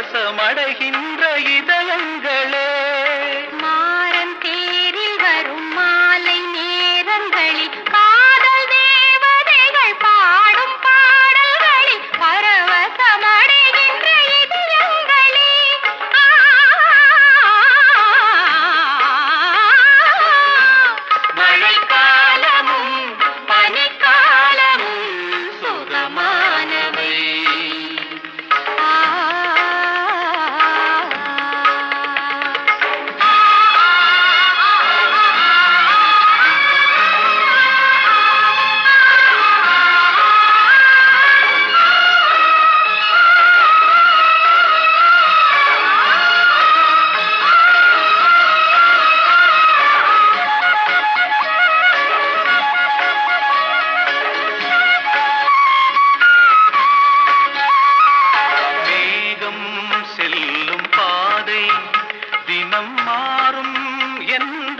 பரவசமடைகின்ற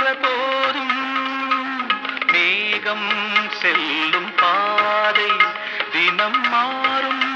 என்ற போதும். மேகம் செல்லும் பாதை தினம் மாறும்.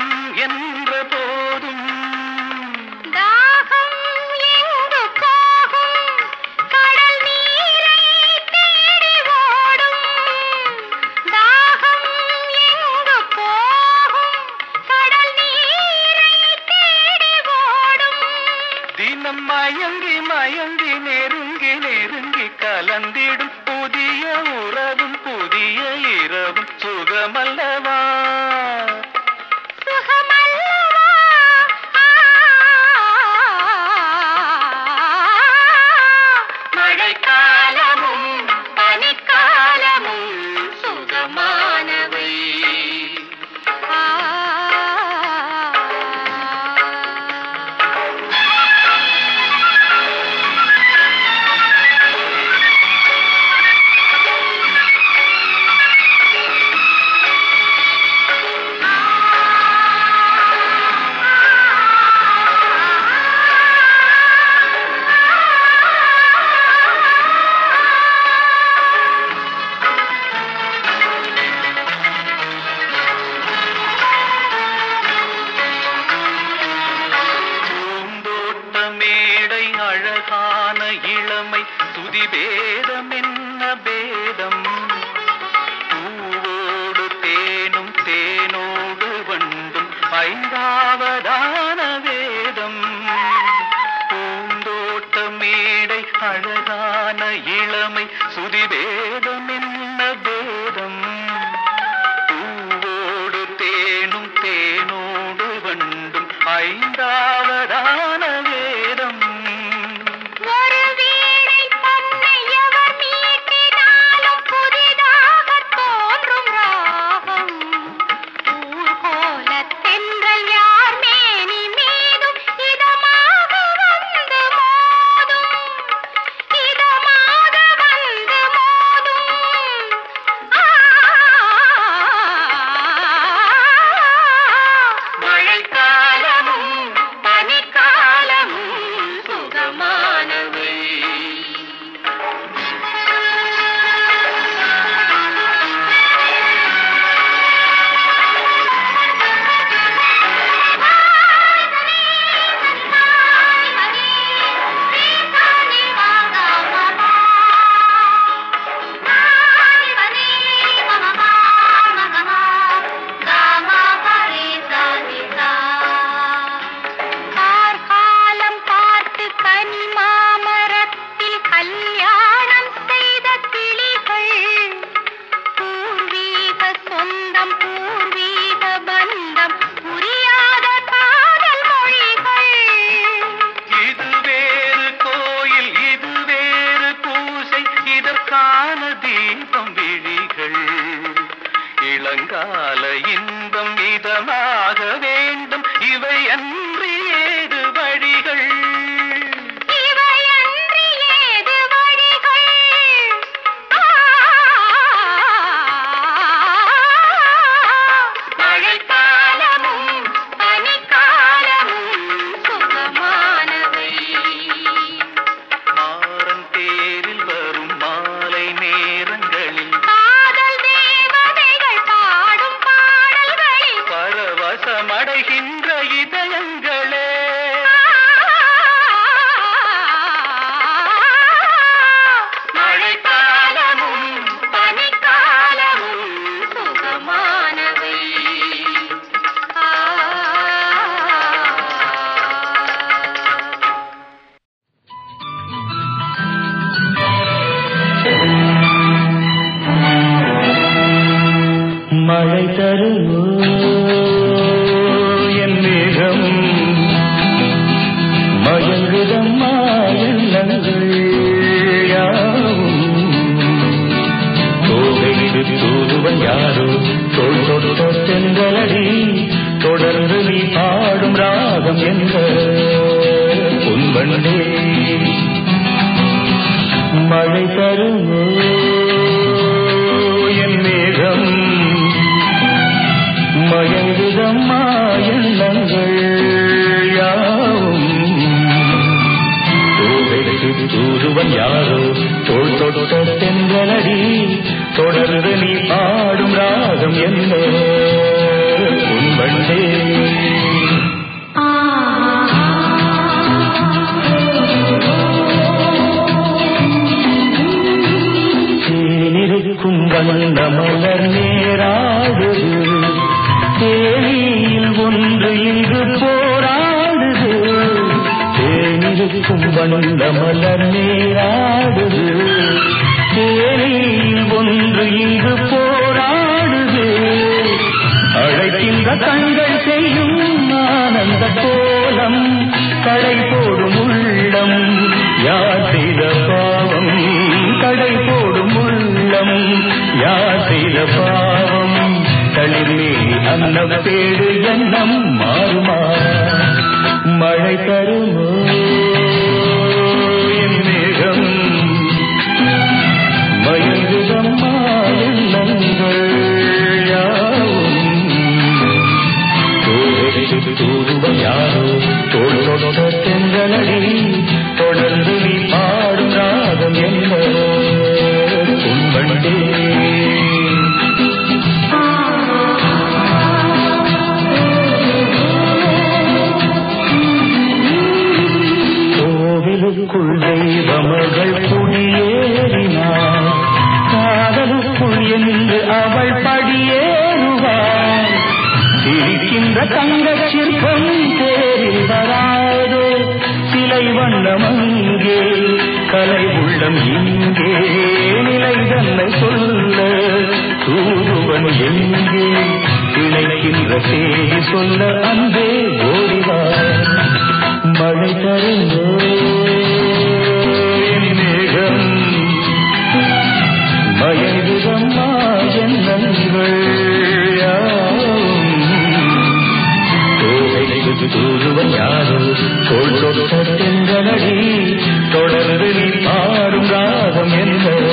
ಕರುಣ செய்த பாவம் கடை போடும் உள்ளம். யார் செய்த பாவம் தளிர்மேல் அன்னம் தேடு எண்ணம் மாறுமா? மழை தருமோ? நிலை தன்னை சொல்ல தூதுவன் எங்கே? இணைகின்ற செய்தி சொல்ல அன்பே ஓடிவார் மழை தருந்தேன் மேகம். மயங்குதம்மா எண்ணங்கள் தூதுவன் யாரும்? தோல் தொட்ட தெங்கனடி மனம் என்ன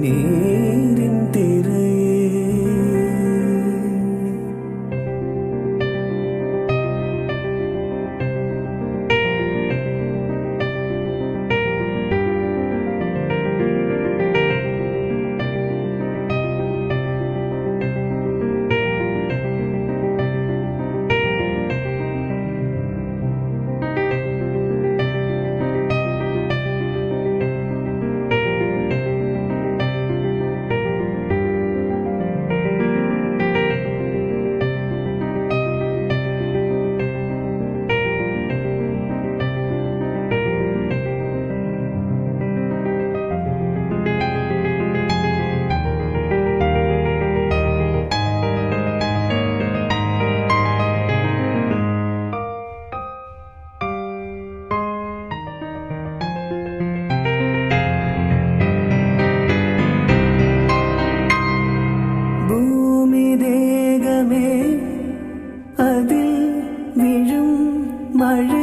你。അതിൽ വീഴും മഴ.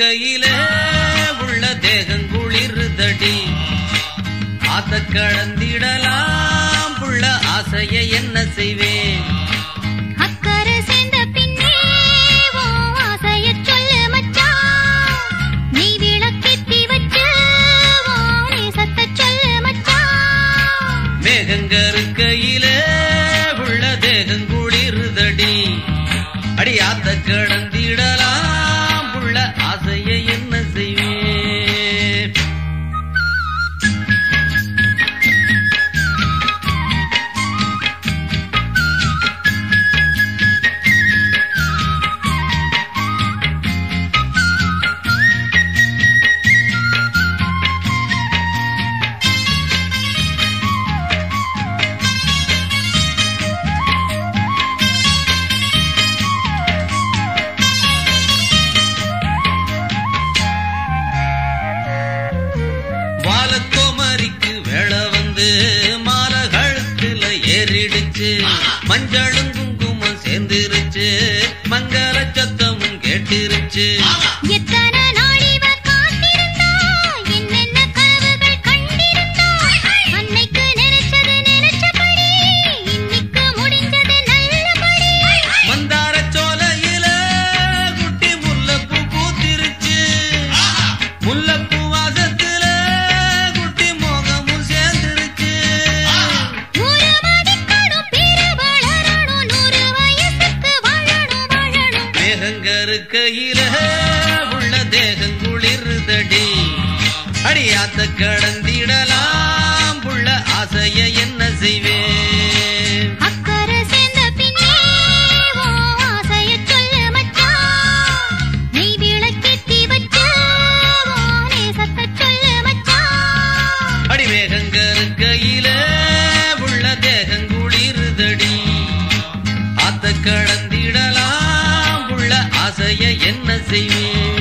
கையில் கடந்திடலாம். உள்ள ஆசைய என்ன செய்வேன்? அடிவேகங்கருக்கையில உள்ள தேகங்குளிருதடி ஆத்த கடந்திடலாம். உள்ள ஆசைய என்ன செய்வேன்?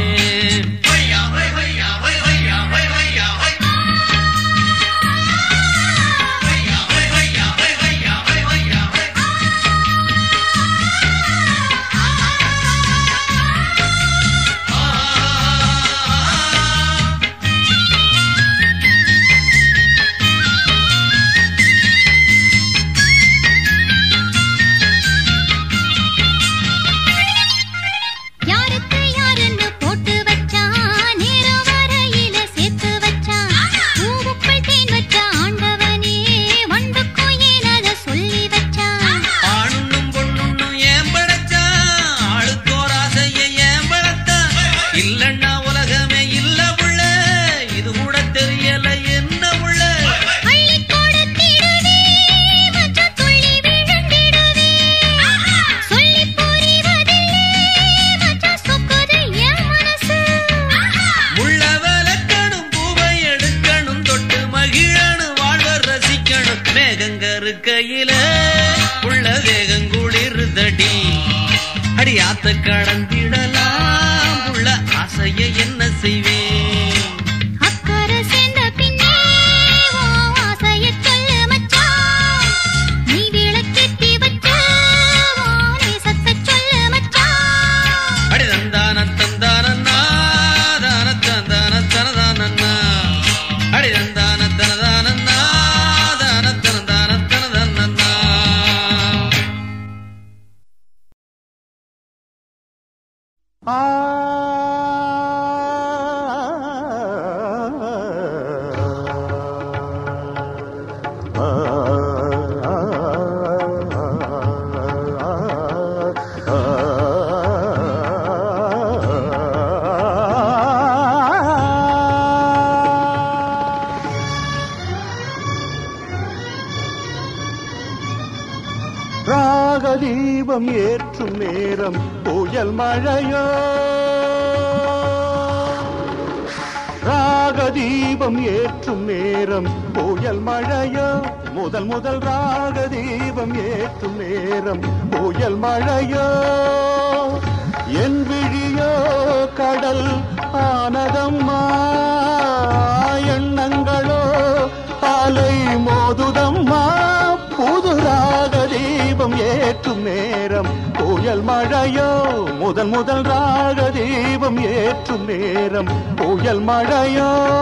தீபம் ஏற்றும் நேரம் புயல் மழையோ? ராகதீபம் ஏற்றும் நேரம் புயல் மழையோ? முதல் முதல் ராக தீபம் ஏற்றும் நேரம். புயல் மழையோ என் விழியோ கடல் ஆனதம்மா. எண்ணங்களோ அலை மோதுதம்மா. புது ராக தீபம் ஏற்றும் நேரம். புயல் மழையோ முதல் முதல் ராக தீபம் ஏற்றும் நேரம். புயல் மழையோ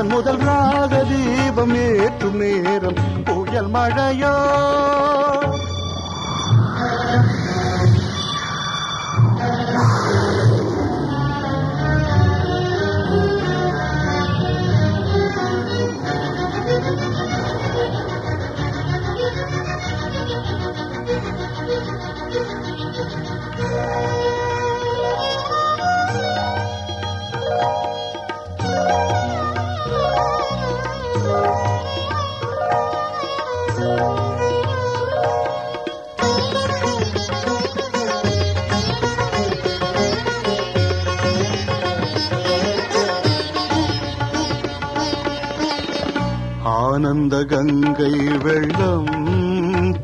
முதன் முதல் ராக தீபம் ஏற்றும் நேரம் புயல் மழையோ Thank you. கலந்த கங்கை வெள்ளம்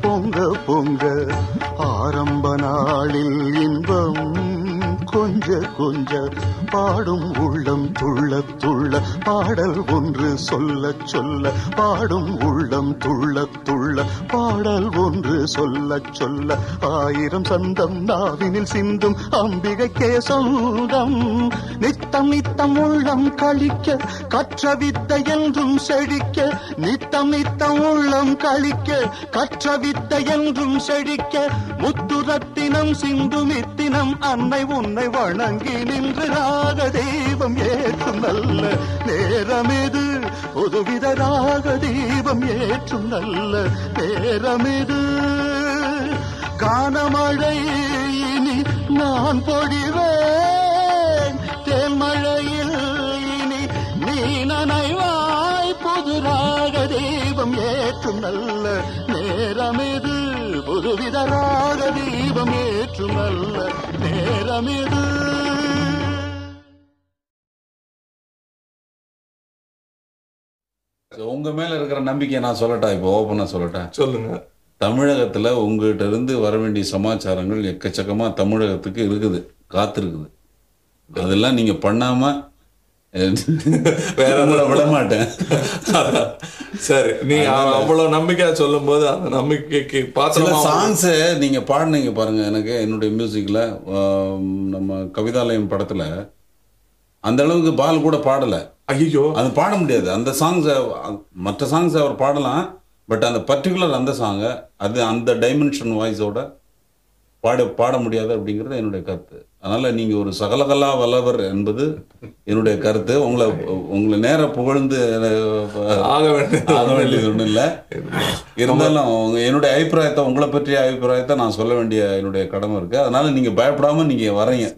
பொங்க பொங்க ஆரம்ப நாளில் இன்பம் கொஞ்ச கொஞ்ச பாடும் உள்ளம் துள்ள துள்ள பாடல் ஒன்று சொல்ல சொல்ல பாடும் உள்ளம் துள்ள துள்ள பாடல் ஒன்று சொல்ல சொல்ல ஆயிரம் சந்தம் நாவினில் சிந்தும் அம்பிகைக்கே சொந்தம் நித்தம் நித்தம் உள்ளம் கழிக்க கற்ற வித்தை என்றும் செழிக்க. நித்தம் நித்தம் உள்ளம் கழிக்க கற்ற வித்தை என்றும் செழிக்க. முத்துரத்தினம் சிந்து நித்தினம் அன்னை உன்னை வாழ் வணங்கி நின்று ராக தெய்வம் ஏற்றும் நல்ல நேரம் இது புதுவித ராக தெய்வம் ஏற்றும் நல்ல நேரம் இது கானமழை இனி நான் பொழிவேன். தேன்மழையில் இனி நீ நனைவாய் புது ராக தெய்வம் ஏற்றும் நல்ல நேரம் இது புதுவித ராக தீபம் ஏற்றும் நல்ல நேரம் இது உங்க மேல இருக்கிற நம்பிக்கை நான் சொல்லட்டா? இப்போ ஓப்பனா சொல்லட்டா? சொல்லுங்க. தமிழகத்துல உங்ககிட்ட இருந்து வர வேண்டிய சமாச்சாரங்கள் எக்கச்சக்கமா தமிழகத்துக்கு இருக்குது காத்திருக்குது. அதெல்லாம் நீங்க பண்ணாம வேற உங்களை விட மாட்டேன். சரி நீ அவ்வளவு நம்பிக்கையா சொல்லும் போது அந்த நம்பிக்கைக்கு பாத்திரமா சாங்ஸை நீங்க பாடுனீங்க பாருங்க எனக்கு என்னுடைய மியூசிக்ல நம்ம கவிதாலயம் படத்துல அந்த அளவுக்கு பால் கூட பாடல. ஐயோ அது பாட முடியாது. அந்த சாங்ஸை மற்ற சாங்ஸ் அவர் பாடலாம் பட் அந்த பர்டிகுலர் அந்த சாங்கை அது அந்த டைமென்ஷன் வாய்ஸோட பாட பாட முடியாது அப்படிங்கிறது என்னுடைய கருத்து. அதனால நீங்க ஒரு சகலகலா வல்லவர் என்பது என்னுடைய கருத்து. உங்களை உங்களை நேர புகழ்ந்து ஆக வேண்டியது ஆக வேண்டியது ஒன்றும் இல்லை. இருந்தாலும் என்னுடைய அபிப்பிராயத்தை உங்களை பற்றிய அபிப்பிராயத்தை நான் சொல்ல வேண்டிய என்னுடைய கடமை இருக்கு. அதனால நீங்க பயப்படாம நீங்க வரீங்க.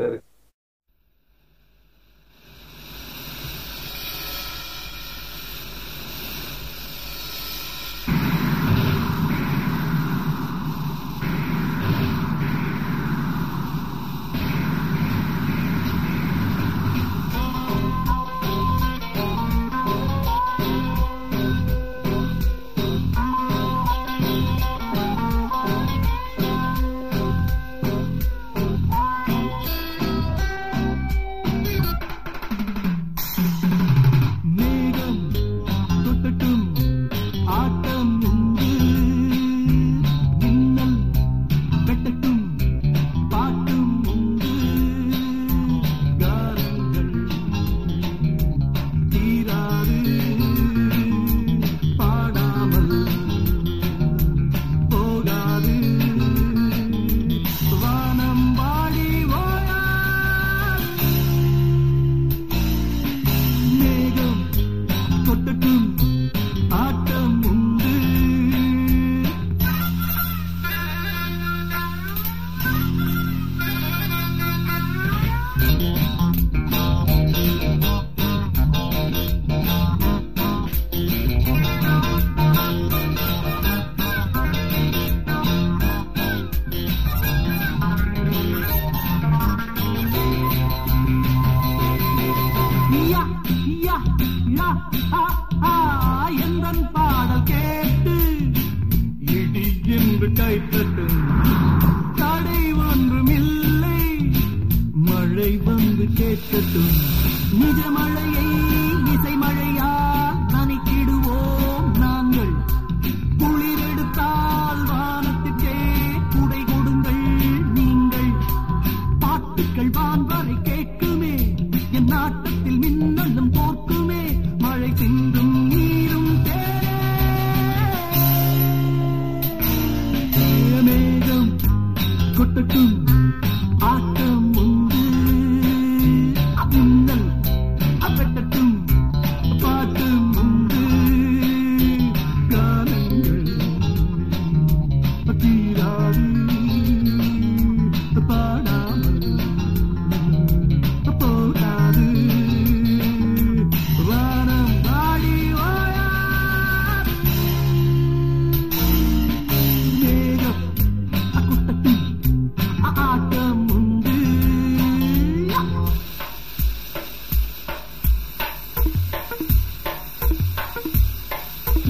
அன்பு கைத்தட்டும். தடை ஒன்றும் இல்லை மழை வந்து கேட்கட்டும். நிஜ மழையை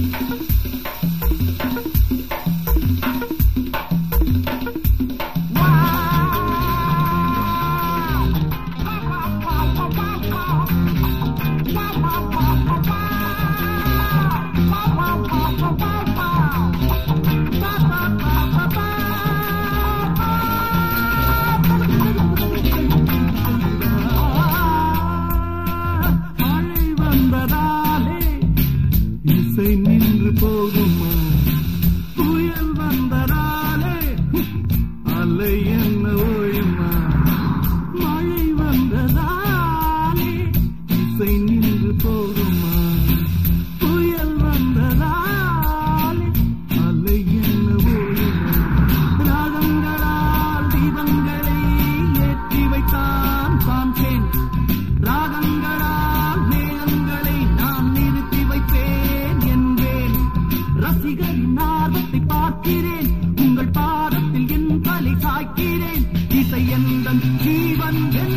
மழை जीवन